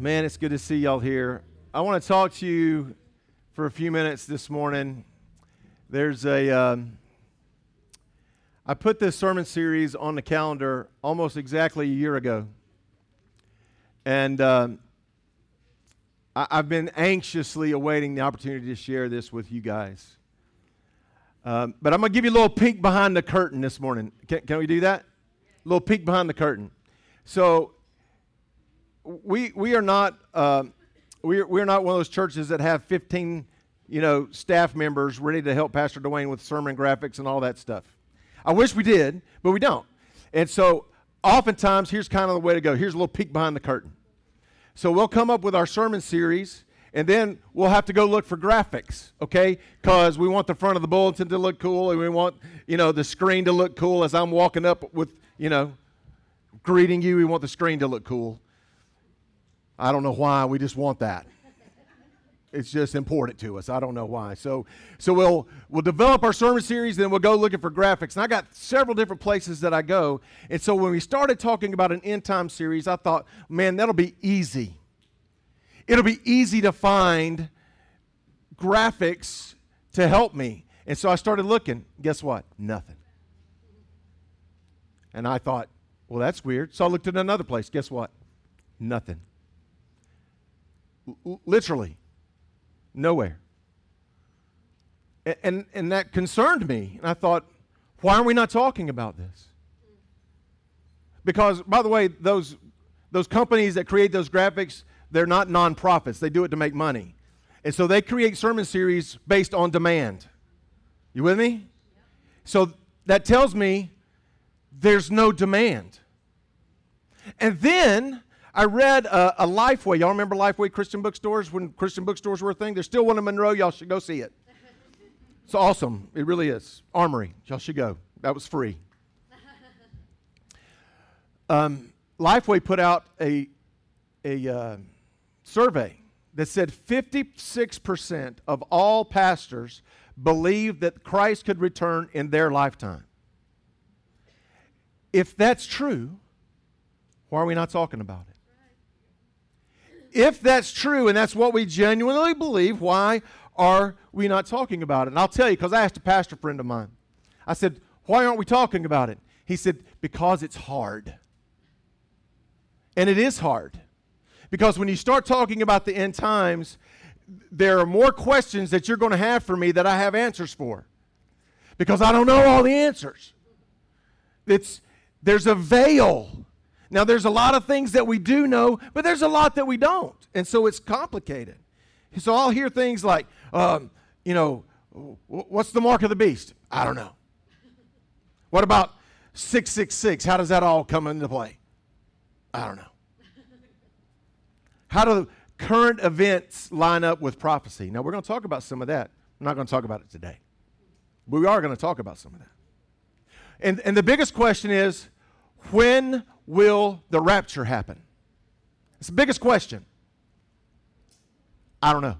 Man, it's good to see y'all here. I want to talk to you for a few minutes this morning. There's a. Um, I put this sermon series on the calendar almost exactly a year ago. And um, I, have been anxiously awaiting the opportunity to share this with you guys. Um, but I'm going to give you a little peek behind the curtain this morning. Can, can we do that? A little peek behind the curtain. So, we, we are not uh, we're, we're not one of those churches that have 15 you know staff members ready to help pastor dwayne with sermon graphics and all that stuff. I wish we did but we don't. And so oftentimes here's kind of the way to go. Here's a little peek behind the curtain. So we'll come up with our sermon series and then we'll have to go look for graphics okay? Because we want the front of the bulletin to look cool and we want you know the screen to look cool. As i'm walking up with you know greeting you we want the screen to look cool I don't know why. We just want that. It's just important to us. I don't know why. So, so we'll we'll develop our sermon series, then we'll go looking for graphics. And I got several different places that I go. And so when we started talking about an end time series, I thought, man, that'll be easy. It'll be easy to find graphics to help me. And so I started looking. Guess what? Nothing. And I thought, well, that's weird. So I looked at another place. Guess what? Nothing literally nowhere. And, and, and that concerned me. And I thought, why are we not talking about this? Because, by the way, those, those companies that create those graphics, they're not nonprofits. They do it to make money. And so they create sermon series based on demand. You with me? So that tells me there's no demand. And then I read a, a Lifeway. Y'all remember Lifeway Christian bookstores when Christian bookstores were a thing? There's still one in Monroe. Y'all should go see it. It's awesome. It really is. Armory. Y'all should go. That was free. Um, Lifeway put out a, a uh, survey that said 56% of all pastors believe that Christ could return in their lifetime. If that's true, why are we not talking about it? If that's true and that's what we genuinely believe, why are we not talking about it? And I'll tell you, because I asked a pastor friend of mine, I said, Why aren't we talking about it? He said, Because it's hard. And it is hard. Because when you start talking about the end times, there are more questions that you're going to have for me that I have answers for. Because I don't know all the answers. It's, there's a veil now, there's a lot of things that we do know, but there's a lot that we don't. And so it's complicated. So I'll hear things like, um, you know, what's the mark of the beast? I don't know. What about 666? How does that all come into play? I don't know. How do current events line up with prophecy? Now, we're going to talk about some of that. I'm not going to talk about it today. But we are going to talk about some of that. And, and the biggest question is when will the rapture happen? It's the biggest question. I don't know.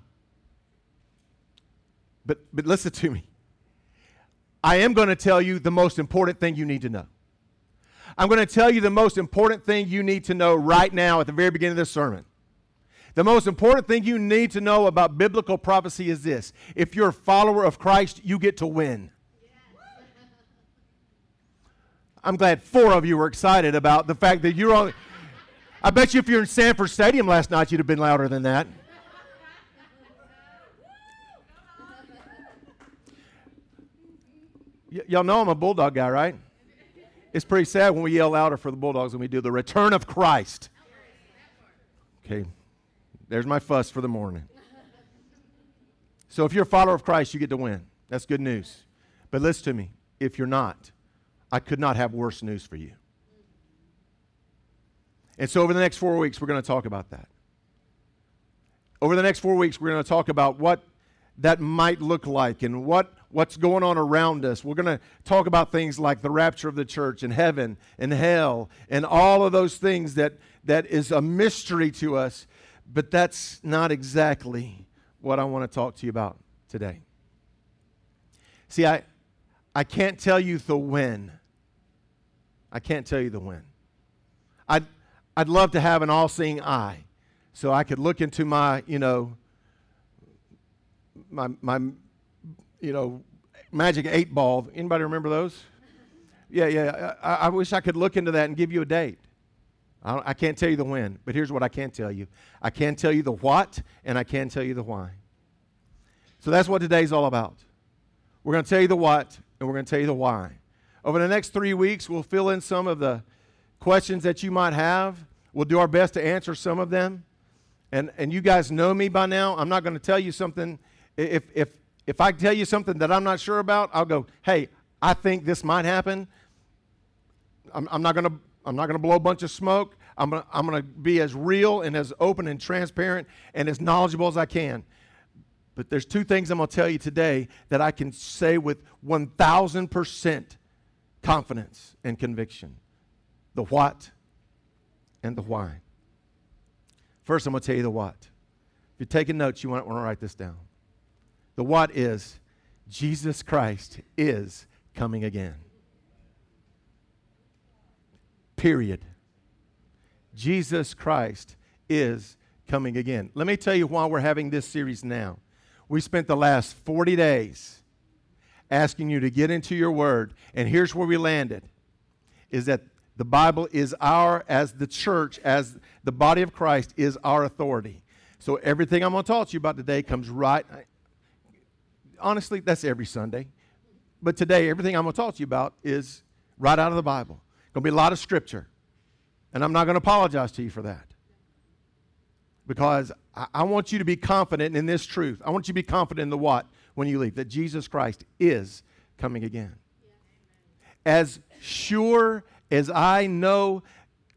But, but listen to me. I am going to tell you the most important thing you need to know. I'm going to tell you the most important thing you need to know right now at the very beginning of this sermon. The most important thing you need to know about biblical prophecy is this if you're a follower of Christ, you get to win. I'm glad four of you were excited about the fact that you're on. I bet you if you're in Sanford Stadium last night, you'd have been louder than that. Y- y'all know I'm a Bulldog guy, right? It's pretty sad when we yell louder for the Bulldogs than we do the return of Christ. Okay, there's my fuss for the morning. So if you're a follower of Christ, you get to win. That's good news. But listen to me if you're not, I could not have worse news for you. And so, over the next four weeks, we're going to talk about that. Over the next four weeks, we're going to talk about what that might look like and what, what's going on around us. We're going to talk about things like the rapture of the church and heaven and hell and all of those things that, that is a mystery to us. But that's not exactly what I want to talk to you about today. See, I, I can't tell you the when. I can't tell you the when. I'd, I'd love to have an all seeing eye so I could look into my, you know, my, my, you know, magic eight ball. Anybody remember those? Yeah, yeah. I, I wish I could look into that and give you a date. I, I can't tell you the when, but here's what I can tell you I can tell you the what, and I can tell you the why. So that's what today's all about. We're going to tell you the what, and we're going to tell you the why. Over the next three weeks, we'll fill in some of the questions that you might have. We'll do our best to answer some of them. And, and you guys know me by now. I'm not going to tell you something. If, if, if I tell you something that I'm not sure about, I'll go, hey, I think this might happen. I'm, I'm not going to I'm not going to blow a bunch of smoke. I'm going I'm to be as real and as open and transparent and as knowledgeable as I can. But there's two things I'm going to tell you today that I can say with 1,000% confidence and conviction the what and the why. First, I'm going to tell you the what. If you're taking notes, you want, want to write this down. The what is Jesus Christ is coming again. Period. Jesus Christ is coming again. Let me tell you why we're having this series now. We spent the last 40 days asking you to get into your word, and here's where we landed is that the Bible is our, as the church, as the body of Christ, is our authority. So everything I'm going to talk to you about today comes right. Honestly, that's every Sunday. But today, everything I'm going to talk to you about is right out of the Bible. Going to be a lot of scripture. And I'm not going to apologize to you for that. Because I, I want you to be confident in this truth. I want you to be confident in the what when you leave that Jesus Christ is coming again. As sure as I know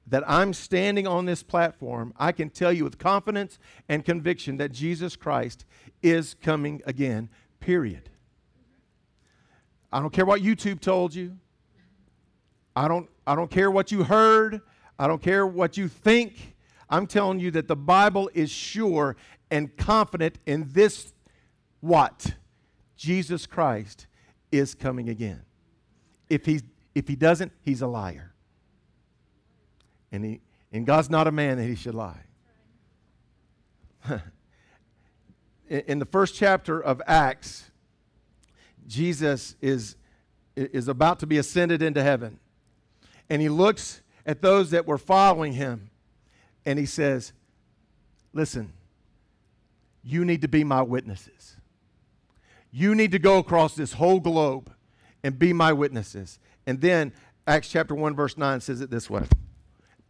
that I'm standing on this platform, I can tell you with confidence and conviction that Jesus Christ is coming again, period. I don't care what YouTube told you. I don't, I don't care what you heard. I don't care what you think. I'm telling you that the Bible is sure and confident in this what? Jesus Christ is coming again. If, he if he doesn't, he's a liar. And, he, and God's not a man that he should lie. in, the first chapter of Acts, Jesus is, is about to be ascended into heaven and he looks at those that were following him and he says, Listen, you need to be my witnesses. You need to go across this whole globe and be my witnesses. And then Acts chapter 1, verse 9 says it this way.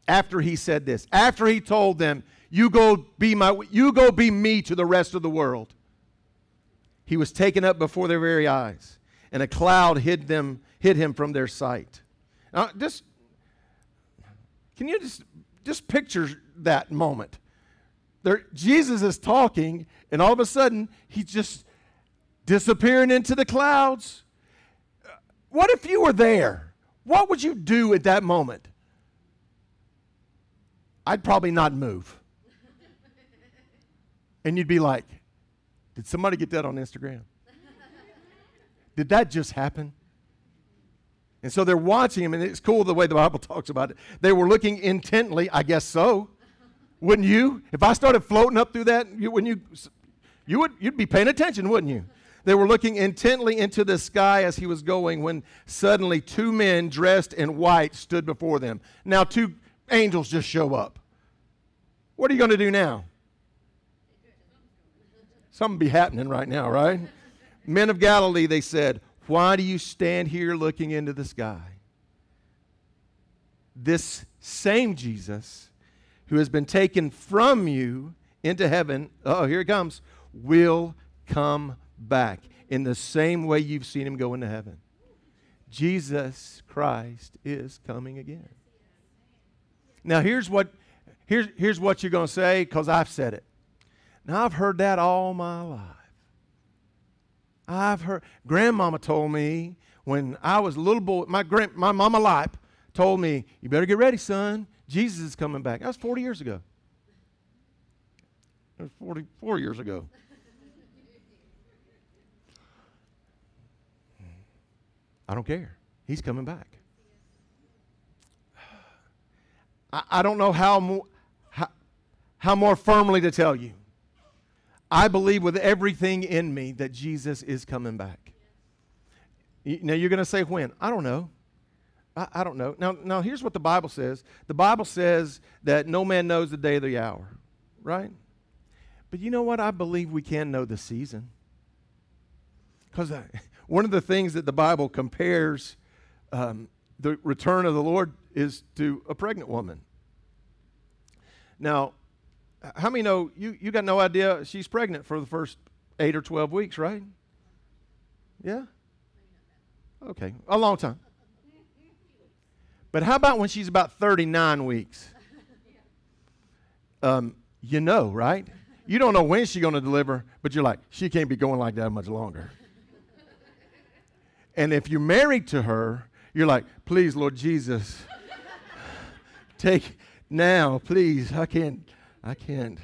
After he said this, after he told them, You go be my you go be me to the rest of the world. He was taken up before their very eyes, and a cloud hid them, hid him from their sight. Now, just can you just, just picture that moment? There, Jesus is talking, and all of a sudden, he just disappearing into the clouds. What if you were there? What would you do at that moment? I'd probably not move. and you'd be like, Did somebody get that on Instagram? Did that just happen? And so they're watching him, and it's cool the way the Bible talks about it. They were looking intently, I guess so. Wouldn't you? If I started floating up through that, you, wouldn't you? You would, you'd be paying attention, wouldn't you? They were looking intently into the sky as he was going when suddenly two men dressed in white stood before them. Now, two angels just show up. What are you going to do now? Something be happening right now, right? Men of Galilee, they said, why do you stand here looking into the sky? This same Jesus who has been taken from you into heaven, oh, here it comes, will come back in the same way you've seen him go into heaven. Jesus Christ is coming again. Now, here's what, here's, here's what you're going to say because I've said it. Now, I've heard that all my life. I've heard, grandmama told me when I was a little boy, my, grand, my mama Lipe told me, you better get ready, son. Jesus is coming back. That was 40 years ago. That was 44 years ago. I don't care. He's coming back. I, I don't know how, mo- how, how more firmly to tell you. I believe with everything in me that Jesus is coming back. Now you're going to say when? I don't know. I, I, don't know. Now, now here's what the Bible says. The Bible says that no man knows the day or the hour, right? But you know what? I believe we can know the season. Because one of the things that the Bible compares um, the return of the Lord is to a pregnant woman. Now, how many know you, you got no idea she's pregnant for the first eight or 12 weeks, right? Yeah? Okay, a long time. But how about when she's about 39 weeks? Um, you know, right? You don't know when she's going to deliver, but you're like, she can't be going like that much longer. And if you're married to her, you're like, please, Lord Jesus, take now, please. I can't, I can't.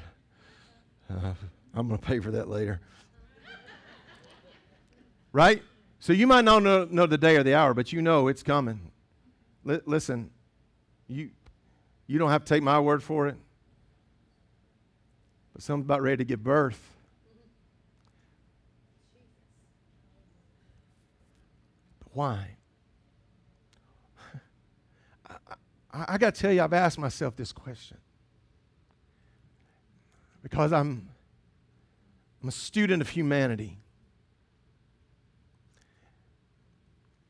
Uh, I'm going to pay for that later. right? So you might not know, know the day or the hour, but you know it's coming. L- listen, you, you don't have to take my word for it, but someone's about ready to give birth. Why? I, I, I got to tell you, I've asked myself this question because I'm, I'm a student of humanity.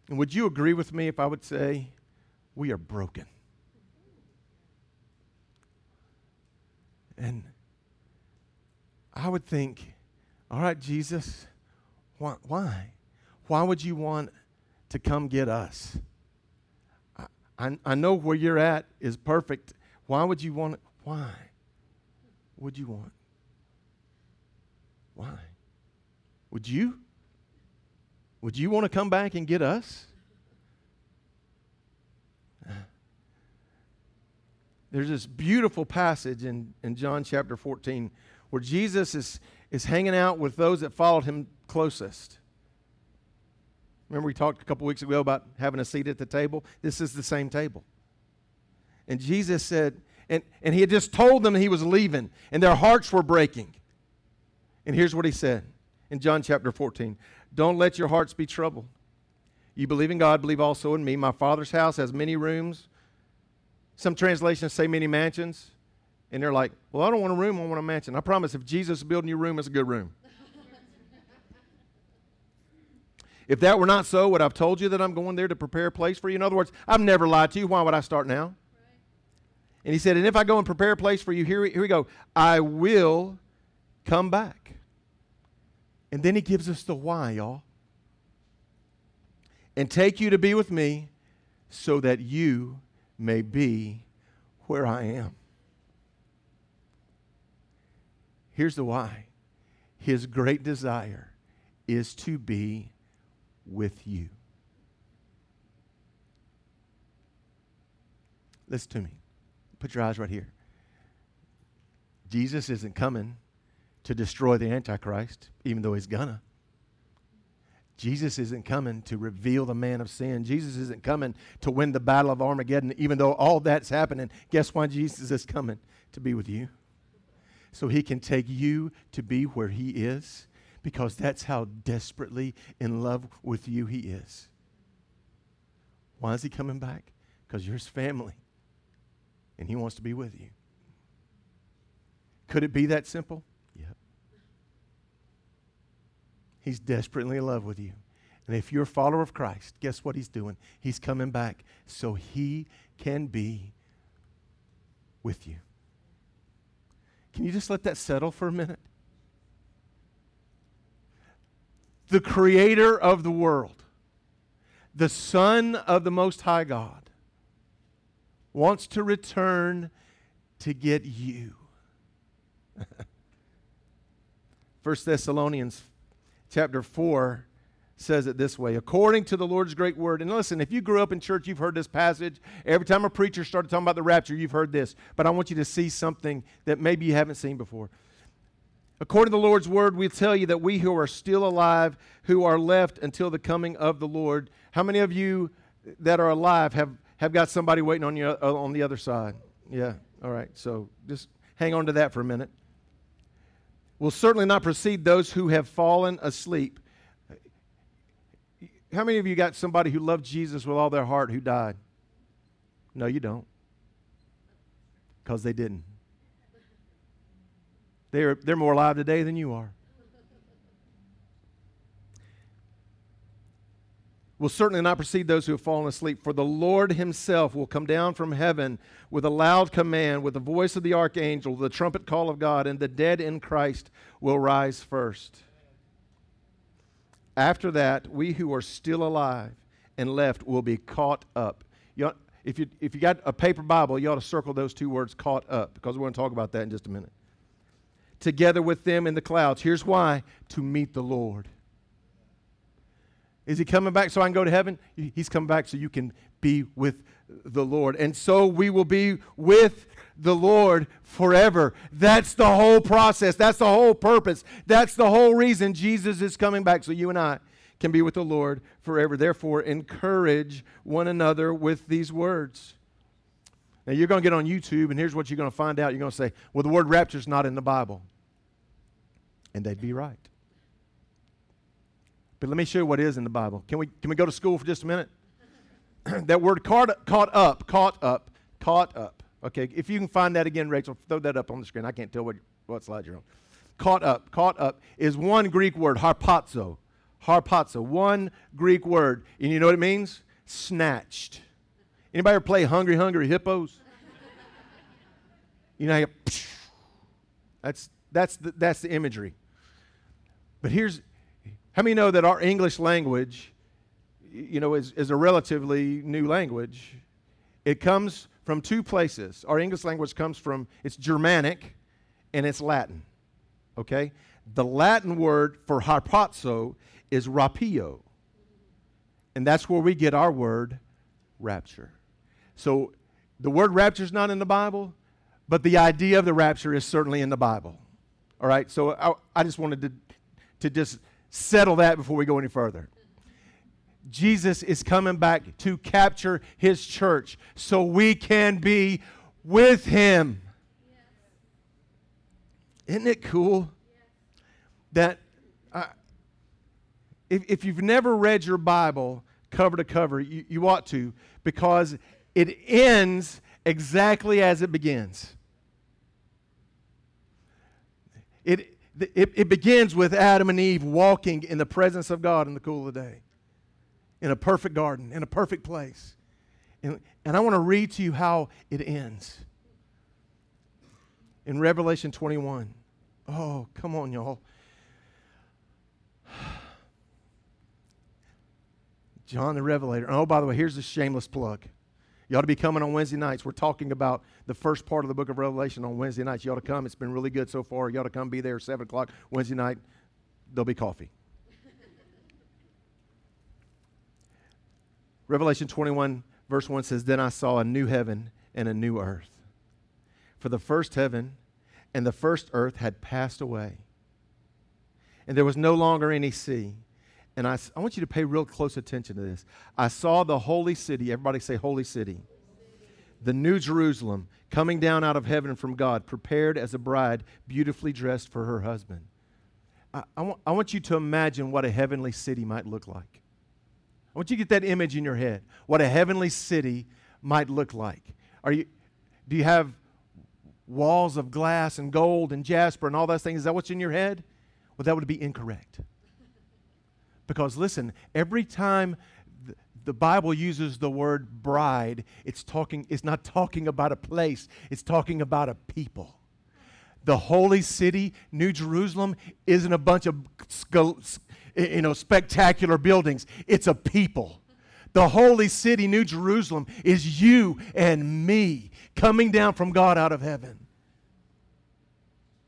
And would you agree with me if I would say we are broken? And I would think, all right, Jesus, why? Why, why would you want to come get us? I, I, I know where you're at is perfect. Why would you want it? Why would you want? Why? Would you? Would you want to come back and get us? There's this beautiful passage in, in John chapter 14 where Jesus is, is hanging out with those that followed him closest. Remember, we talked a couple weeks ago about having a seat at the table? This is the same table. And Jesus said, and, and he had just told them he was leaving, and their hearts were breaking. And here's what he said in John chapter 14 don't let your hearts be troubled. You believe in God, believe also in me. My Father's house has many rooms. Some translations say many mansions. And they're like, well, I don't want a room, I want a mansion. I promise if Jesus is building your room, it's a good room. If that were not so, would I have told you that I'm going there to prepare a place for you? In other words, I've never lied to you. Why would I start now? And he said, and if I go and prepare a place for you, here, here we go. I will come back and then he gives us the why, y'all. And take you to be with me so that you may be where I am. Here's the why His great desire is to be with you. Listen to me. Put your eyes right here. Jesus isn't coming to destroy the Antichrist, even though he's gonna. Jesus isn't coming to reveal the man of sin. Jesus isn't coming to win the battle of Armageddon, even though all that's happening. Guess why Jesus is coming? To be with you. So he can take you to be where he is, because that's how desperately in love with you he is. Why is he coming back? Because you're his family, and he wants to be with you. Could it be that simple? Yep. He's desperately in love with you. And if you're a follower of Christ, guess what he's doing? He's coming back so he can be with you. Can you just let that settle for a minute? The creator of the world, the Son of the Most High God, wants to return to get you. 1 Thessalonians chapter 4 says it this way according to the Lord's great word. And listen, if you grew up in church, you've heard this passage. Every time a preacher started talking about the rapture, you've heard this. But I want you to see something that maybe you haven't seen before. According to the Lord's word, we tell you that we who are still alive, who are left until the coming of the Lord. How many of you that are alive have, have got somebody waiting on you uh, on the other side? Yeah. All right. So just hang on to that for a minute. We'll certainly not precede those who have fallen asleep. How many of you got somebody who loved Jesus with all their heart who died? No, you don't. Because they didn't. They're, they're more alive today than you are. will certainly not precede those who have fallen asleep. For the Lord himself will come down from heaven with a loud command, with the voice of the archangel, the trumpet call of God, and the dead in Christ will rise first. After that, we who are still alive and left will be caught up. You ought, if, you, if you got a paper Bible, you ought to circle those two words, caught up, because we're going to talk about that in just a minute. Together with them in the clouds. Here's why to meet the Lord. Is he coming back so I can go to heaven? He's coming back so you can be with the Lord. And so we will be with the Lord forever. That's the whole process. That's the whole purpose. That's the whole reason Jesus is coming back so you and I can be with the Lord forever. Therefore, encourage one another with these words. Now, you're going to get on YouTube, and here's what you're going to find out. You're going to say, well, the word rapture is not in the Bible. And they'd be right. But let me show you what is in the Bible. Can we, can we go to school for just a minute? that word caught, caught up, caught up, caught up. Okay, if you can find that again, Rachel, throw that up on the screen. I can't tell what, what slide you're on. Caught up, caught up is one Greek word, harpazo. Harpazo, one Greek word. And you know what it means? Snatched. Anybody ever play Hungry Hungry Hippos? you know, that's, that's, the, that's the imagery. But here's, how many know that our English language, you know, is, is a relatively new language? It comes from two places. Our English language comes from, it's Germanic and it's Latin. Okay? The Latin word for harpazo is rapio. And that's where we get our word rapture. So the word rapture is not in the Bible, but the idea of the rapture is certainly in the Bible. All right? So I, I just wanted to, to just settle that before we go any further. Jesus is coming back to capture his church so we can be with him. Isn't it cool that uh, if, if you've never read your Bible cover to cover, you, you ought to because it ends exactly as it begins. It, it, it begins with Adam and Eve walking in the presence of God in the cool of the day, in a perfect garden, in a perfect place. And, and I want to read to you how it ends. In Revelation 21. Oh, come on, y'all. John the Revelator. Oh, by the way, here's a shameless plug. You ought to be coming on Wednesday nights. We're talking about the first part of the book of Revelation on Wednesday nights. You ought to come. It's been really good so far. You ought to come be there 7 o'clock Wednesday night. There'll be coffee. Revelation 21, verse 1 says, Then I saw a new heaven and a new earth. For the first heaven and the first earth had passed away, and there was no longer any sea. And I, I want you to pay real close attention to this. I saw the holy city, everybody say holy city, the new Jerusalem coming down out of heaven from God, prepared as a bride, beautifully dressed for her husband. I, I, want, I want you to imagine what a heavenly city might look like. I want you to get that image in your head, what a heavenly city might look like. Are you, do you have walls of glass and gold and jasper and all those things? Is that what's in your head? Well, that would be incorrect. Because listen, every time the Bible uses the word bride, it's talking it's not talking about a place, it's talking about a people. The holy city, New Jerusalem, isn't a bunch of you know spectacular buildings. It's a people. The holy city, New Jerusalem, is you and me coming down from God out of heaven.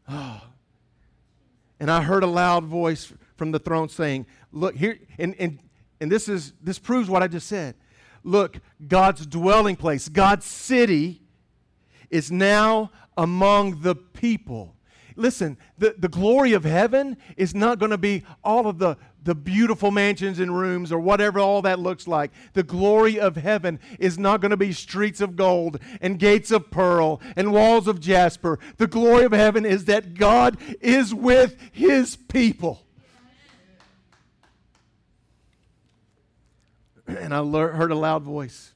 Oh. And I heard a loud voice from the throne saying, Look, here, and, and, and this, is, this proves what I just said. Look, God's dwelling place, God's city is now among the people. listen, the, the glory of heaven is not going to be all of the, the beautiful mansions and rooms or whatever all that looks like. The glory of heaven is not going to be streets of gold and gates of pearl and walls of jasper. The glory of heaven is that God is with his people. And I heard a loud voice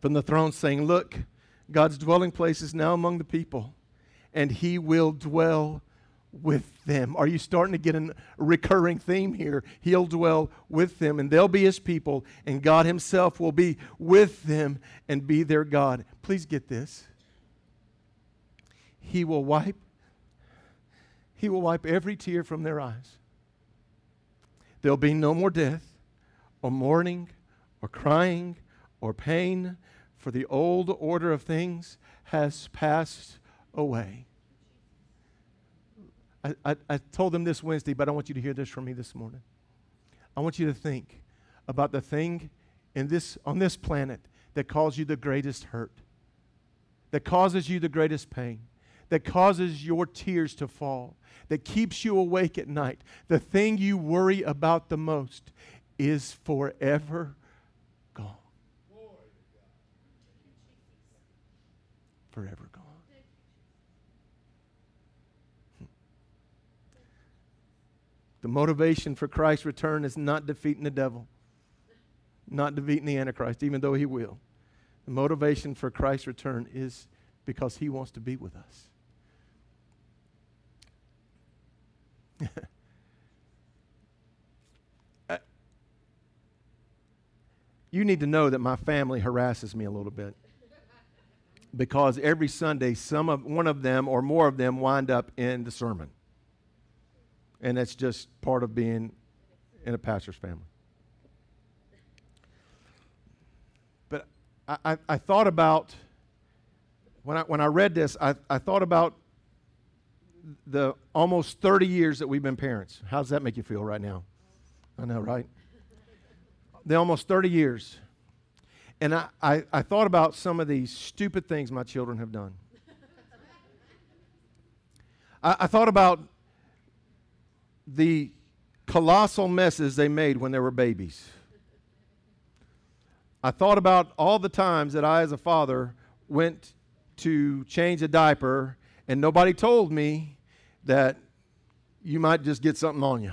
from the throne saying, Look, God's dwelling place is now among the people, and he will dwell with them. Are you starting to get a recurring theme here? He'll dwell with them, and they'll be his people, and God himself will be with them and be their God. Please get this. He will wipe he will wipe every tear from their eyes. There'll be no more death or mourning or crying or pain, for the old order of things has passed away. I, I, I, told them this Wednesday, but I want you to hear this from me this morning. I want you to think about the thing in this, on this planet that causes you the greatest hurt, that causes you the greatest pain, that causes your tears to fall, that keeps you awake at night. The thing you worry about the most is forever gone. Forever gone. Hmm. The motivation for Christ's return is not defeating the devil, not defeating the Antichrist, even though he will. The motivation for Christ's return is because he wants to be with us. you need to know that my family harasses me a little bit because every Sunday, some of one of them or more of them wind up in the sermon, and that's just part of being in a pastor's family. But I, I, I thought about when I when I read this, I, I thought about the almost 30 years that we've been parents. How does that make you feel right now? I know, right? The almost 30 years. And I, I, I thought about some of these stupid things my children have done. I, I thought about the colossal messes they made when they were babies. I thought about all the times that I, as a father, went to change a diaper and nobody told me that you might just get something on you.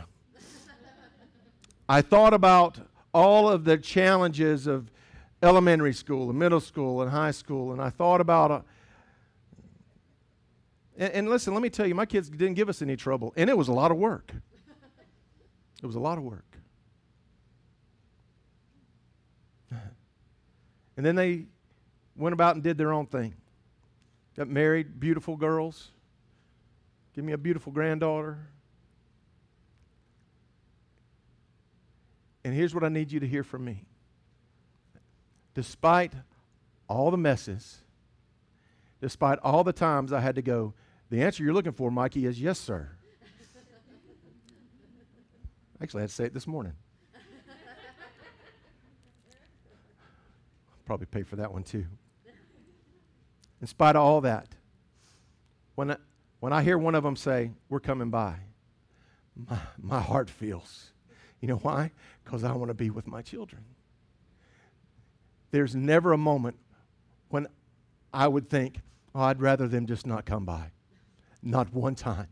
I thought about all of the challenges of elementary school and middle school and high school, and I thought about. A, uh, and, and listen, let me tell you, my kids didn't give us any trouble, and it was a lot of work. It was a lot of work. And then they went about and did their own thing. Got married, beautiful girls. Give me a beautiful granddaughter. And here's what I need you to hear from me. Despite all the messes, despite all the times I had to go, the answer you're looking for, Mikey, is yes, sir. Actually, I had to say it this morning. I'll probably pay for that one too. In spite of all that, when I, when I hear one of them say, We're coming by, my, my heart feels you know why? Because I want to be with my children. There's never a moment when I would think, oh, I'd rather them just not come by. Not one time.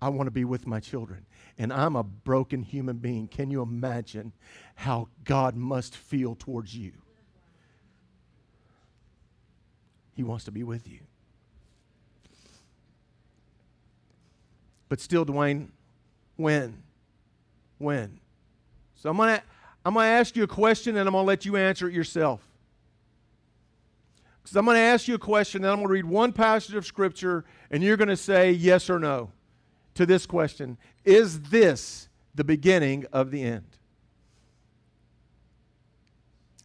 I want to be with my children. And I'm a broken human being. Can you imagine how God must feel towards you? He wants to be with you. But still, Dwayne, when? When. So I'm going to I'm going to ask you a question and I'm going to let you answer it yourself. Because I'm going to ask you a question and I'm going to read one passage of Scripture and you're going to say yes or no to this question Is this the beginning of the end?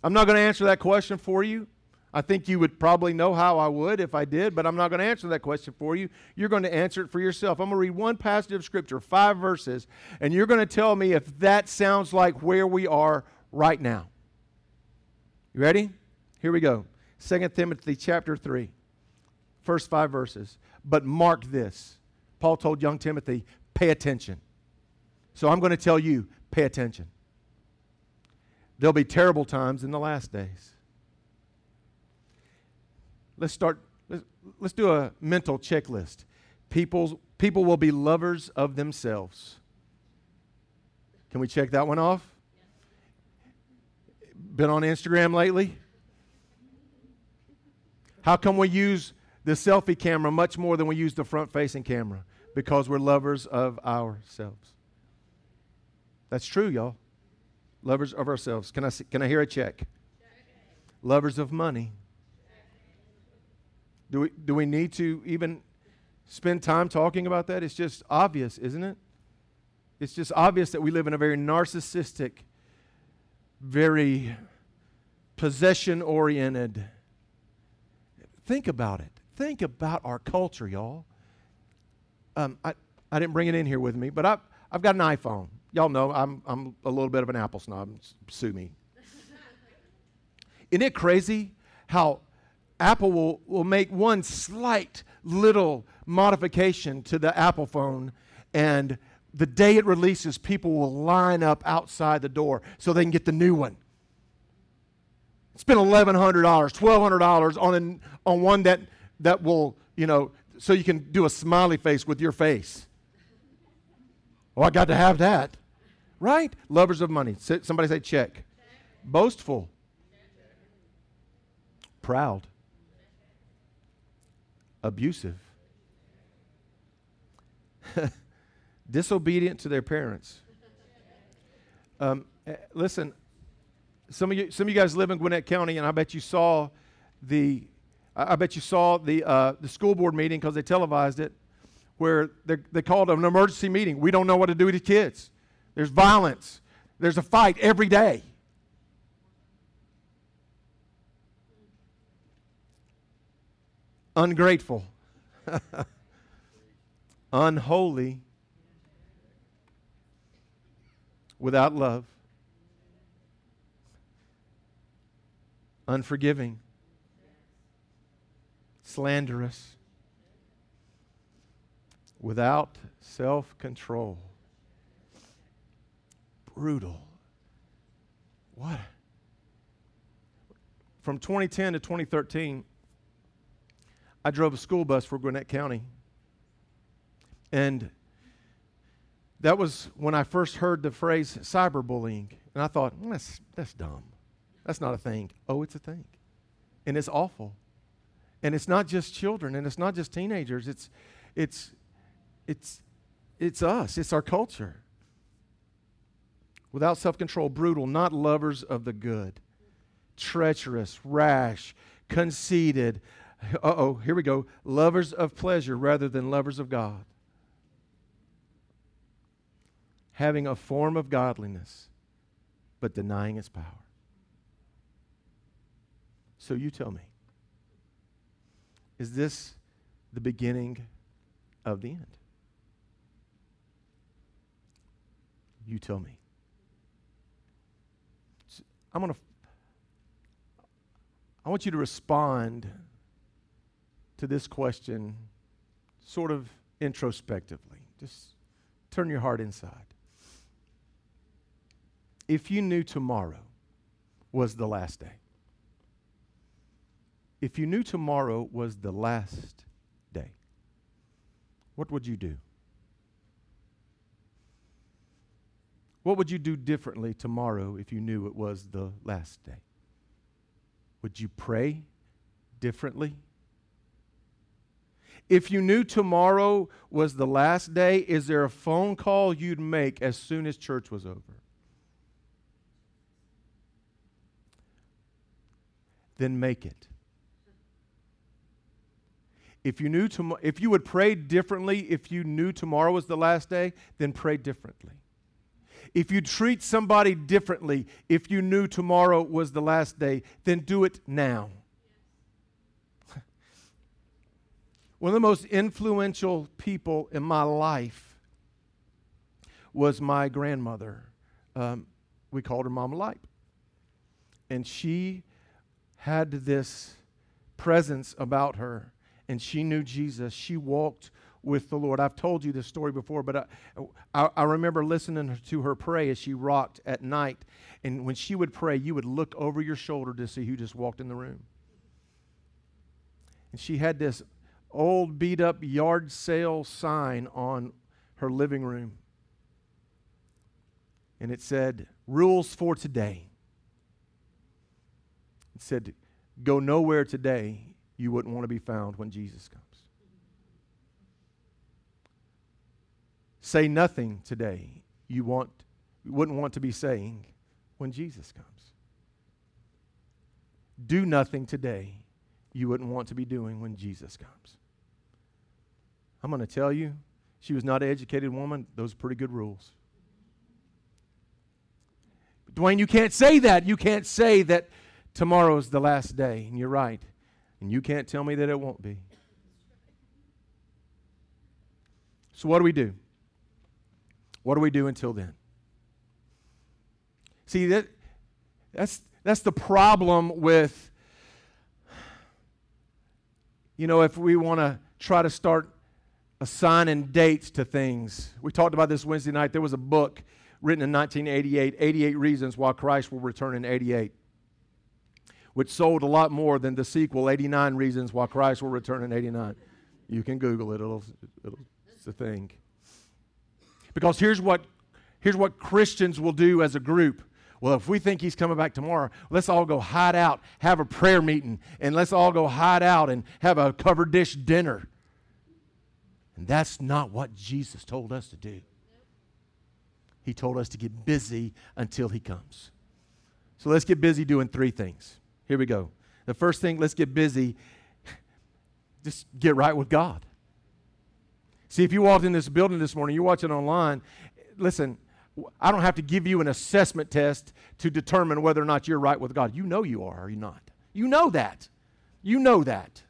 I'm not going to answer that question for you. I think you would probably know how I would if I did, but I'm not going to answer that question for you. You're going to answer it for yourself. I'm going to read one passage of Scripture, five verses, and you're going to tell me if that sounds like where we are right now. You ready? Here we go. 2 Timothy chapter 3, first five verses. But mark this. Paul told young Timothy, pay attention. So I'm going to tell you, pay attention. There'll be terrible times in the last days. Let's start, let's, let's do a mental checklist. People, people will be lovers of themselves. Can we check that one off? Been on Instagram lately? How come we use the selfie camera much more than we use the front facing camera? Because we're lovers of ourselves. That's true, y'all. Lovers of ourselves. Can I, can I hear a check? Lovers of money. Do we, do we need to even spend time talking about that? It's just obvious, isn't it? It's just obvious that we live in a very narcissistic, very possession oriented. Think about it. Think about our culture, y'all. Um, I, I didn't bring it in here with me, but I've, I've got an iPhone. Y'all know I'm, I'm a little bit of an Apple snob. Sue me. Isn't it crazy how Apple will, will make one slight little modification to the Apple phone, and the day it releases, people will line up outside the door so they can get the new one. Spend $1,100, $1,200 on, an, on one that, that will, you know, so you can do a smiley face with your face. Oh, I got to have that. Right? Lovers of money. Somebody say check. Boastful. Proud abusive, disobedient to their parents. Um, eh, listen, some of you, some of you guys live in Gwinnett County, and I bet you saw the, I bet you saw the uh, the school board meeting because they televised it, where they called an emergency meeting. We don't know what to do with the kids. There's violence. There's a fight every day. Ungrateful, unholy, without love, unforgiving, slanderous, without self control, brutal. What? From 2010 to 2013, I drove a school bus for Gwinnett County. And that was when I first heard the phrase cyberbullying. And I thought, mm, that's, that's dumb. That's not a thing. Oh, it's a thing. And it's awful. And it's not just children and it's not just teenagers. It's, it's, it's, it's us, it's our culture. Without self control, brutal, not lovers of the good, treacherous, rash, conceited, oh, here we go. Lovers of pleasure rather than lovers of God. Having a form of godliness, but denying its power. So you tell me, is this the beginning of the end? You tell me. I'm going to, I want you to respond to this question sort of introspectively. Just turn your heart inside. If you knew tomorrow was the last day, if you knew tomorrow was the last day, what would you do? What would you do differently tomorrow if you knew it was the last day? Would you pray differently? If you knew tomorrow was the last day, is there a phone call you'd make as soon as church was over? Then make it. If you knew tom- if you would pray differently if you knew tomorrow was the last day, then pray differently. If you treat somebody differently if you knew tomorrow was the last day, then do it now. One of the most influential people in my life was my grandmother. Um, we called her Mama Light. And she had this presence about her. and she knew Jesus. She walked with the Lord. I've told you this story before, but I, I, I, remember listening to her pray as she rocked at night. And when she would pray, you would look over your shoulder to see who just walked in the room. And she had this old beat up yard sale sign on her living room. And it said, Rules for today. It said, Go nowhere today you wouldn't want to be found when Jesus comes. Say nothing today you want wouldn't want to be saying when Jesus comes. Do nothing today you wouldn't want to be doing when Jesus comes. I'm going to tell you, she was not an educated woman. Those are pretty good rules. Dwayne, you can't say that. You can't say that tomorrow's the last day. And you're right. And you can't tell me that it won't be. So, what do we do? What do we do until then? See, that, that's, that's the problem with, you know, if we want to try to start assigning dates to things. We talked about this Wednesday night. There was a book written in 1988, 88 Reasons Why Christ Will Return in 88, which sold a lot more than the sequel, 89 Reasons Why Christ Will Return in 89. You can Google it, it'll, it'll, it's a thing. Because here's what, here's what Christians will do as a group. Well, if we think he's coming back tomorrow, let's all go hide out, have a prayer meeting, and let's all go hide out and have a covered dish dinner. And that's not what Jesus told us to do. He told us to get busy until he comes. So let's get busy doing three things. Here we go. The first thing, let's get busy. Just get right with God. See, if you walked in this building this morning, you're watching online, listen, I don't have to give you an assessment test to determine whether or not you're right with God. You know you are, or you not. You know that. You know that.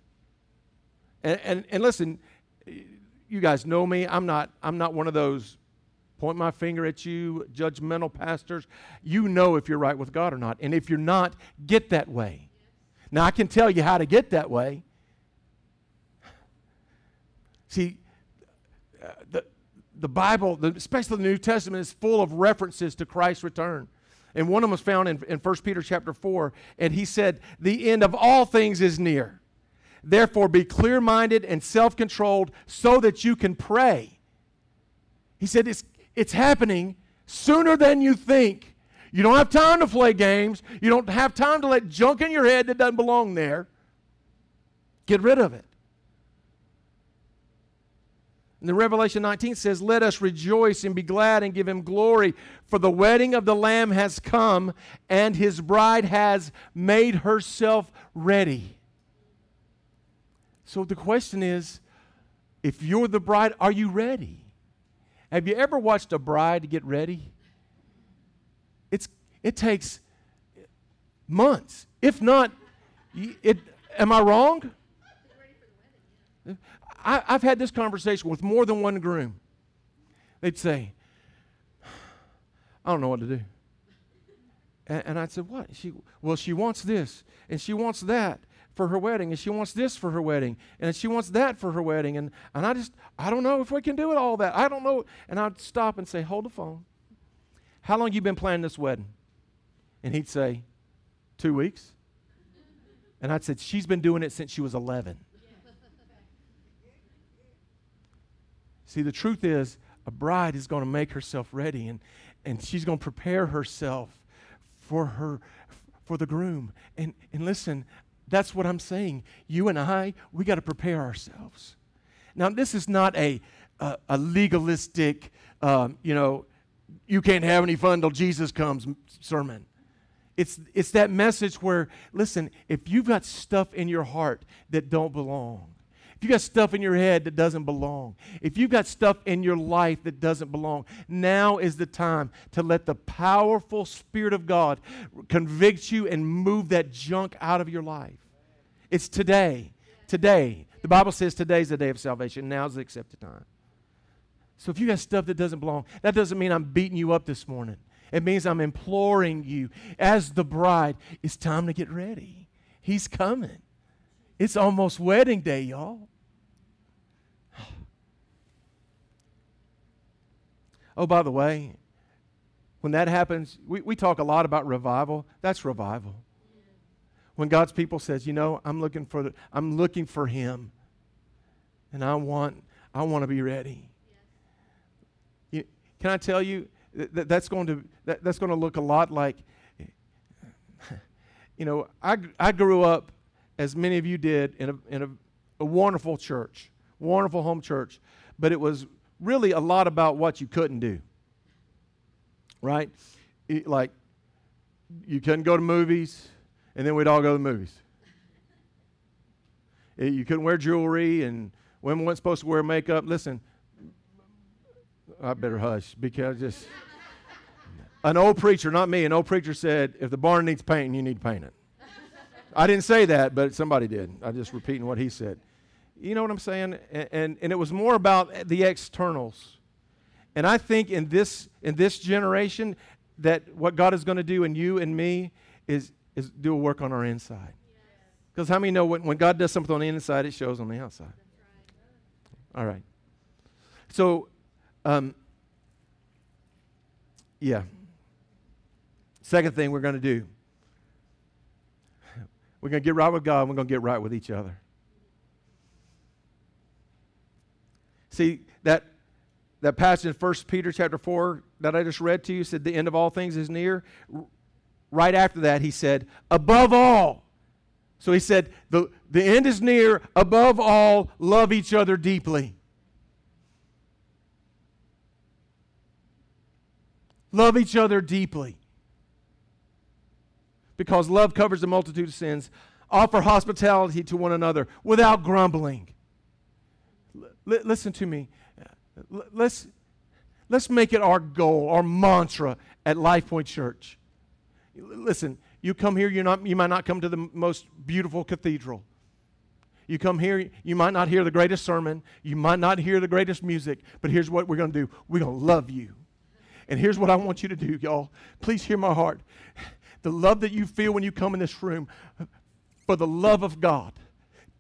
And, and, and listen, you guys know me. I'm not, I'm not one of those point my finger at you, judgmental pastors. You know if you're right with God or not. And if you're not, get that way. Now, I can tell you how to get that way. See, the, the Bible, the, especially the New Testament, is full of references to Christ's return. And one of them was found in, in 1 Peter chapter 4. And he said, The end of all things is near. Therefore, be clear minded and self controlled so that you can pray. He said, it's, it's happening sooner than you think. You don't have time to play games. You don't have time to let junk in your head that doesn't belong there. Get rid of it. And then Revelation 19 says, Let us rejoice and be glad and give him glory, for the wedding of the Lamb has come, and his bride has made herself ready. So the question is if you're the bride, are you ready? Have you ever watched a bride get ready? It's, it takes months. If not, it, am I wrong? I, have had this conversation with more than one groom. They'd say, I don't know what to do. And, and I'd say, What? She, well, she wants this, and she wants that for her wedding, and she wants this for her wedding, and she wants that for her wedding. And, and I just, I don't know if we can do it all that. I don't know. And I'd stop and say, Hold the phone. How long you been planning this wedding? And he'd say, Two weeks. And I'd said, She's been doing it since she was 11. See, the truth is, a bride is going to make herself ready and, and she's going to prepare herself for her for the groom. And, and listen, that's what I'm saying. You and I, we got to prepare ourselves. Now, this is not a, a, a legalistic, um, you know, you can't have any fun till Jesus comes sermon. It's, it's that message where, listen, if you've got stuff in your heart that don't belong, if you got stuff in your head that doesn't belong, if you've got stuff in your life that doesn't belong, now is the time to let the powerful Spirit of God convict you and move that junk out of your life. It's today. Today. The Bible says today is the day of salvation. Now's the accepted time. So if you got stuff that doesn't belong, that doesn't mean I'm beating you up this morning. It means I'm imploring you as the bride, it's time to get ready. He's coming. It's almost wedding day, y'all. Oh, by the way, when that happens, we, we talk a lot about revival. That's revival. When God's people says, you know, I'm looking for the, I'm looking for him. And I want I want to be ready. You, can I tell you that that's going to that, that's going to look a lot like you know, I I grew up as many of you did in a in a, a wonderful church, wonderful home church, but it was really a lot about what you couldn't do. Right? It, like, you couldn't go to movies, and then we'd all go to the movies. It, you couldn't wear jewelry, and women weren't supposed to wear makeup. Listen, I better hush because just. An old preacher, not me, an old preacher said, if the barn needs painting, you need to paint it. I didn't say that, but somebody did. I'm just repeating what he said. You know what I'm saying? And, and, and, it was more about the externals. And I think in this, in this generation, that what God is going to do in you and me is, is do a work on our inside. Because how many know when, when God does something on the inside, it shows on the outside? All right. So, um, yeah. Second thing we're going to do we're going to get right with God, we're going to get right with each other. See, that, that passage in 1 Peter chapter 4 that I just read to you said the end of all things is near. Right after that, he said, above all. So he said, the, the end is near. Above all, love each other deeply. Love each other deeply. Because love covers a multitude of sins. Offer hospitality to one another without grumbling. L- listen to me. L- let's, let's make it our goal, our mantra at Life Point Church. L- listen, you come here, you're not, you might not come to the most beautiful cathedral. You come here, you might not hear the greatest sermon, you might not hear the greatest music, but here's what we're going to do we're going to love you. And here's what I want you to do, y'all. Please hear my heart. The love that you feel when you come in this room, for the love of God,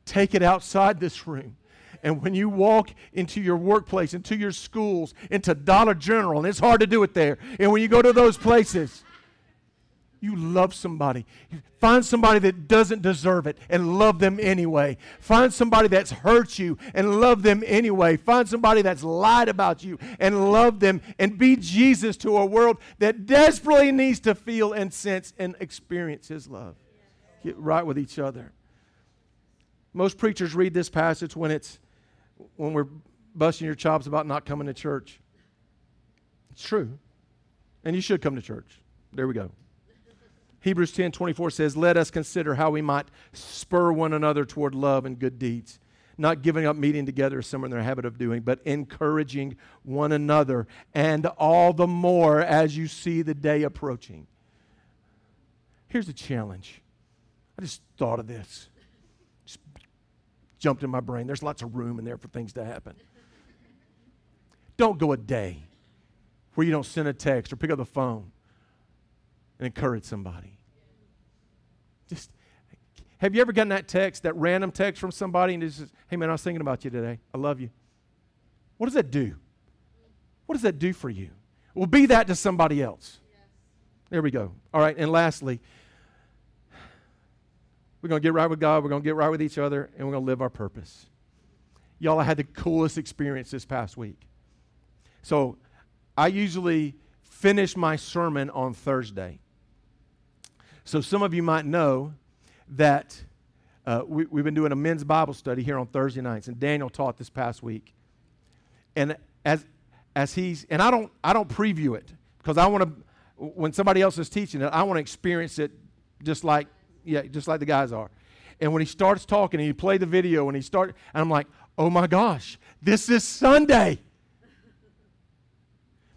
take it outside this room. And when you walk into your workplace, into your schools, into Dollar General, and it's hard to do it there, and when you go to those places, you love somebody. Find somebody that doesn't deserve it and love them anyway. Find somebody that's hurt you and love them anyway. Find somebody that's lied about you and love them and be Jesus to a world that desperately needs to feel and sense and experience His love. Get right with each other. Most preachers read this passage when it's when we're busting your chops about not coming to church. It's true. And you should come to church. There we go. Hebrews 10 24 says, Let us consider how we might spur one another toward love and good deeds, not giving up meeting together as some are in their habit of doing, but encouraging one another, and all the more as you see the day approaching. Here's a challenge. I just thought of this Just jumped in my brain. There's lots of room in there for things to happen. don't go a day where you don't send a text or pick up the phone and encourage somebody. Just have you ever gotten that text, that random text from somebody, and it says, "Hey man, I was thinking about you today. I love you." What does that do? What does that do for you? Well, be that to somebody else. Yes. There we go. All right, and lastly, we're going to get right with God. We're going to get right with each other, and we're going to live our purpose. Y'all, I had the coolest experience this past week. So, I usually finish my sermon on Thursday. So, some of you might know that uh, we, we've been doing a men's Bible study here on Thursday nights, and Daniel taught this past week. And as as he's and I don't I don't preview it because I want to when somebody else is teaching it, I want to experience it just like yeah, just like the guys are. And when he starts talking and he play the video and he start, and I'm like, oh my gosh, this is Sunday.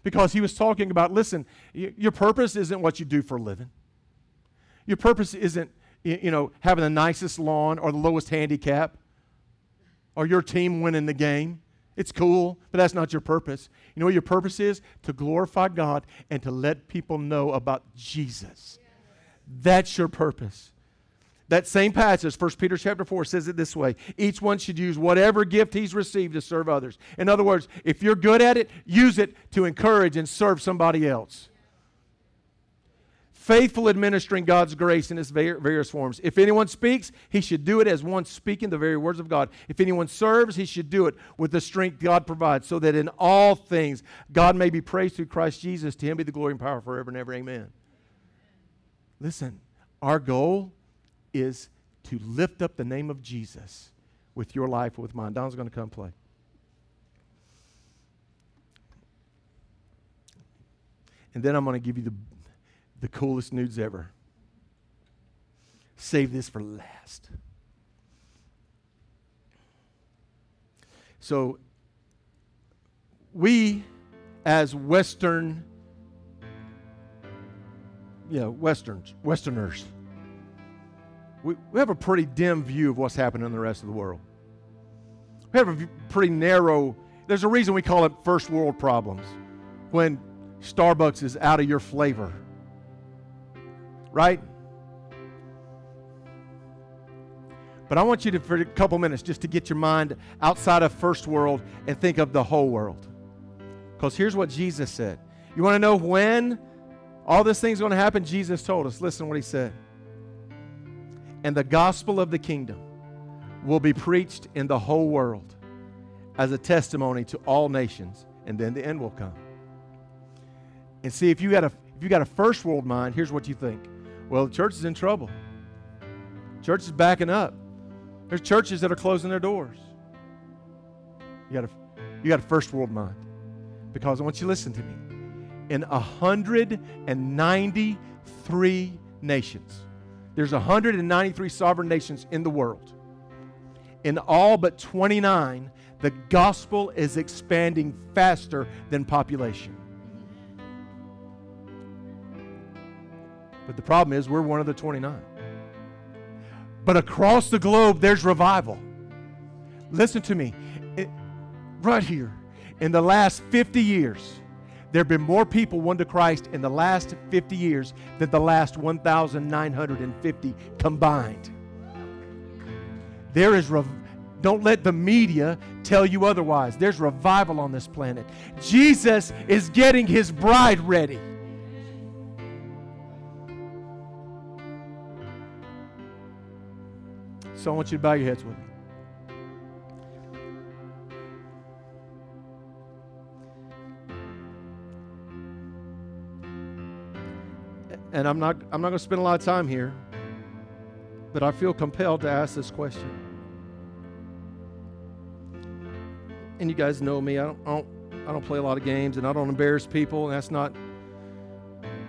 Because he was talking about, listen, your purpose isn't what you do for a living. Your purpose isn't, you know, having the nicest lawn or the lowest handicap or your team winning the game. It's cool, but that's not your purpose. You know what your purpose is? To glorify God and to let people know about Jesus. That's your purpose. That same passage, 1 Peter chapter 4, says it this way each one should use whatever gift he's received to serve others. In other words, if you're good at it, use it to encourage and serve somebody else. Faithful administering God's grace in its various forms. If anyone speaks, he should do it as one speaking the very words of God. If anyone serves, he should do it with the strength God provides, so that in all things God may be praised through Christ Jesus. To him be the glory and power forever and ever. Amen. Listen, our goal is to lift up the name of Jesus with your life with mine. Don's going to come play. And then I'm going to give you the, the coolest nudes ever. Save this for last. So, we as Western, yeah, Westerns, Westerners, we, we have a pretty dim view of what's happening in the rest of the world. We have a pretty narrow, there's a reason we call it first world problems when Starbucks is out of your flavor. Right? But I want you to, for a couple minutes, just to get your mind outside of first world and think of the whole world. Because here's what Jesus said. You want to know when all this thing's going to happen? Jesus told us. Listen what he said and the gospel of the kingdom will be preached in the whole world as a testimony to all nations, and then the end will come. And see, if you got a if you got a first world mind, here's what you think. Well, the church is in trouble. Church is backing up. There's churches that are closing their doors. You got a you got a first world mind. Because I want you to listen to me. In 193 nations, there's 193 sovereign nations in the world. In all but 29, the gospel is expanding faster than population. But the problem is, we're one of the 29. But across the globe, there's revival. Listen to me. It, right here, in the last 50 years, there have been more people won to Christ in the last 50 years than the last 1,950 combined. There is, rev- don't let the media tell you otherwise. There's revival on this planet. Jesus is getting his bride ready. So I want you to bow your heads with me. and I'm not, I'm not going to spend a lot of time here, but I feel compelled to ask this question. And you guys know me. I don't, I don't, I don't play a lot of games, and I don't embarrass people. And that's not,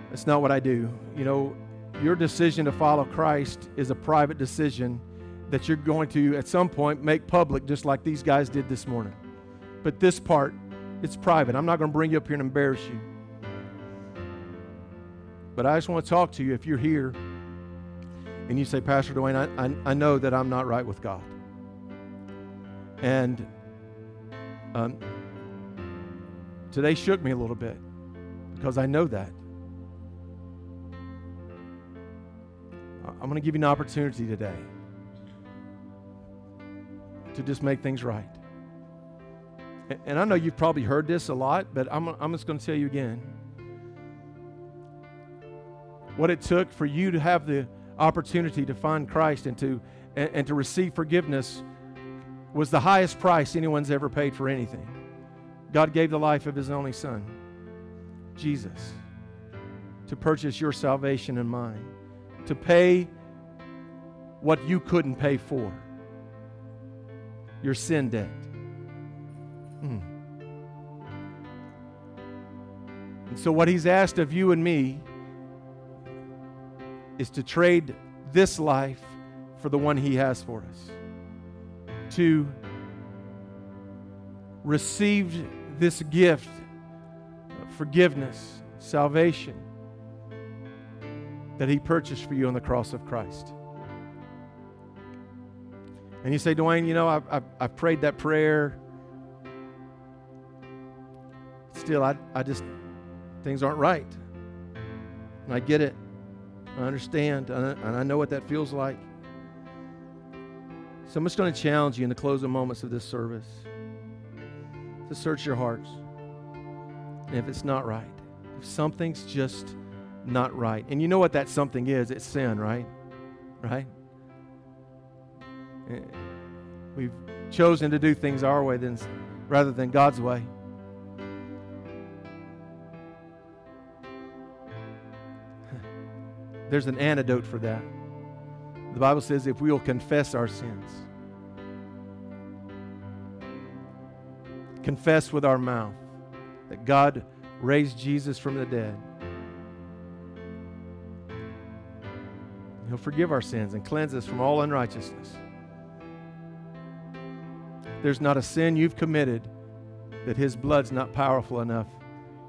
that's not what I do. You know, your decision to follow Christ is a private decision that you're going to, at some point, make public, just like these guys did this morning. But this part, it's private. I'm not going to bring you up here and embarrass you. But I just want to talk to you if you're here and you say, Pastor Dwayne, I, I, I know that I'm not right with God. And um, today shook me a little bit because I know that. I'm going to give you an opportunity today to just make things right. And I know you've probably heard this a lot, but I'm, I'm just going to tell you again what it took for you to have the opportunity to find Christ and to, and, and to receive forgiveness was the highest price anyone's ever paid for anything. God gave the life of His only Son, Jesus, to purchase your salvation and mine, to pay what you couldn't pay for your sin debt. Mm. And so, what He's asked of you and me is to trade this life for the one He has for us. To receive this gift of forgiveness, salvation that He purchased for you on the cross of Christ. And you say, Dwayne, you know, I've, I've, I've prayed that prayer. Still, I, I just, things aren't right. And I get it. I understand, and I know what that feels like. So I'm just going to challenge you in the closing moments of this service to search your hearts. And if it's not right, if something's just not right, and you know what that something is, it's sin, right? Right? Eh, we've chosen to do things our way than, rather than God's way. There's an antidote for that. The Bible says if we will confess our sins, confess with our mouth that God raised Jesus from the dead, He'll forgive our sins and cleanse us from all unrighteousness. There's not a sin you've committed that His blood's not powerful enough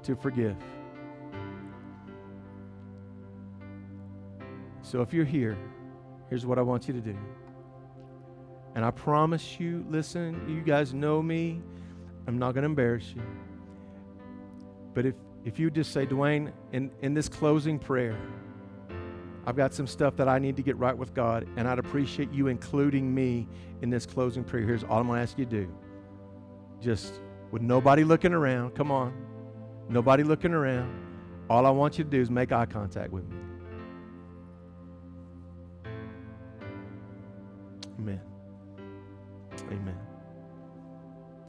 to forgive. So if you're here, here's what I want you to do. And I promise you, listen, you guys know me. I'm not going to embarrass you. But if, if you just say, Dwayne, in, in this closing prayer, I've got some stuff that I need to get right with God, and I'd appreciate you including me in this closing prayer. Here's all I'm going to ask you to do. Just with nobody looking around, come on. Nobody looking around. All I want you to do is make eye contact with me. Amen. Amen.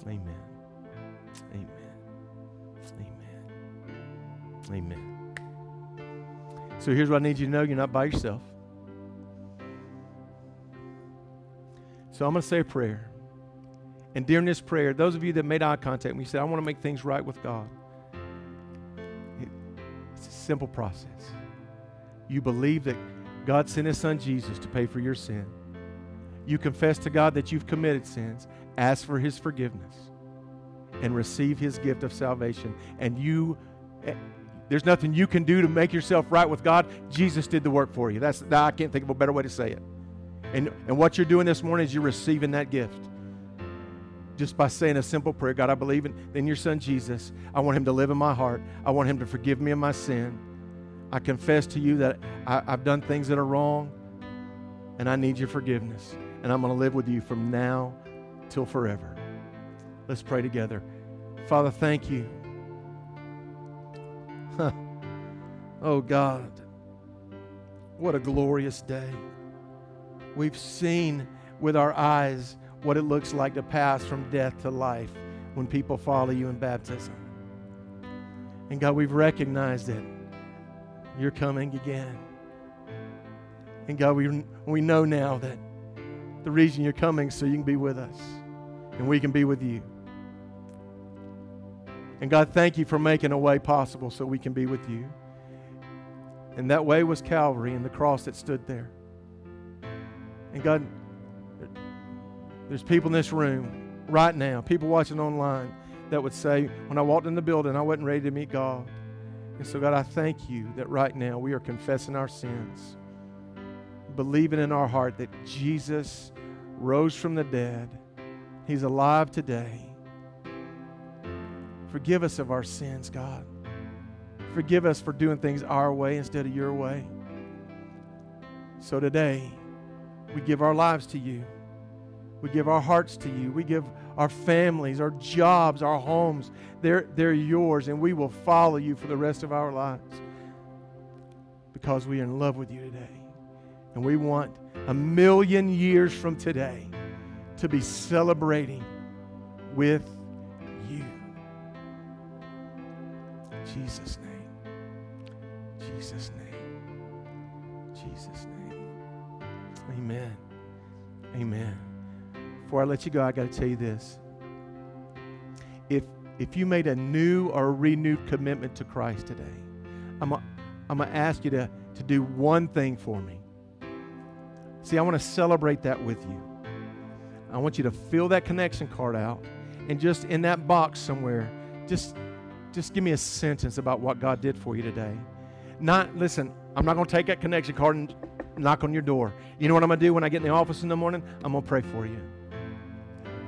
Amen. Amen. Amen. Amen. So here's what I need you to know you're not by yourself. So I'm going to say a prayer. And during this prayer, those of you that made eye contact me said, I want to make things right with God. It's a simple process. You believe that God sent his son Jesus to pay for your sin. You confess to God that you've committed sins, ask for his forgiveness, and receive his gift of salvation. And you there's nothing you can do to make yourself right with God. Jesus did the work for you. That's I can't think of a better way to say it. And and what you're doing this morning is you're receiving that gift. Just by saying a simple prayer, God, I believe in, in your son Jesus. I want him to live in my heart. I want him to forgive me of my sin. I confess to you that I, I've done things that are wrong, and I need your forgiveness and I'm going to live with you from now till forever. Let's pray together. Father, thank you. Oh God, what a glorious day. We've seen with our eyes what it looks like to pass from death to life when people follow you in baptism. And God, we've recognized it. You're coming again. And God, we, we know now that the reason you're coming so you can be with us and we can be with you. And God, thank you for making a way possible so we can be with you. And that way was Calvary and the cross that stood there. And God, there's people in this room right now, people watching online, that would say, when I walked in the building, I wasn't ready to meet God. And so, God, I thank you that right now we are confessing our sins, believing in our heart that Jesus rose from the dead. He's alive today. Forgive us of our sins, God. Forgive us for doing things our way instead of your way. So today, we give our lives to you. We give our hearts to you. We give our families, our jobs, our homes. They're, they're yours, and we will follow you for the rest of our lives because we are in love with you today. And we want a million years from today to be celebrating with you. Jesus' name. Jesus' name. Jesus' name. Amen. Amen. Before I let you go, I got to tell you this. If if you made a new or renewed commitment to Christ today, I'm going to ask you to, to do one thing for me. See, I want to celebrate that with you. I want you to fill that connection card out and just in that box somewhere, just just give me a sentence about what God did for you today. Not listen, I'm not going to take that connection card and knock on your door. You know what I'm going to do when I get in the office in the morning? I'm going to pray for you.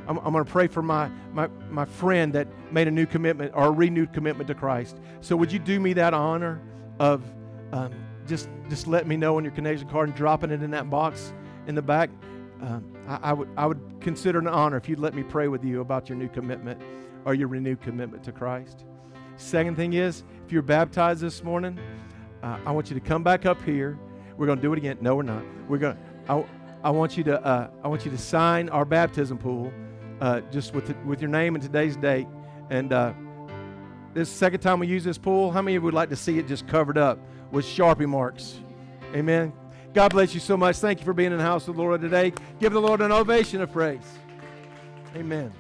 I'm, I'm going to pray for my, my, my friend that made a new commitment or a renewed commitment to Christ. So, would you do me that honor of um, just just let me know on your connection card and dropping it in that box in the back. um, I, I, would, I would consider an honor if you'd let me pray with you about your new commitment or your renewed commitment to Christ. Second thing is, if you're baptized this morning, uh, I want you to come back up here. We're going to do it again. No, we're not. We're going. I, I want you to. Uh, I want you to sign our baptism pool, uh, just with the, with your name and today's date. And uh, this second time we use this pool, how many of you would like to see it just covered up with sharpie marks? Amen. God bless you so much. Thank you for being in the house of the Lord today. Give the Lord an ovation of praise. Amen.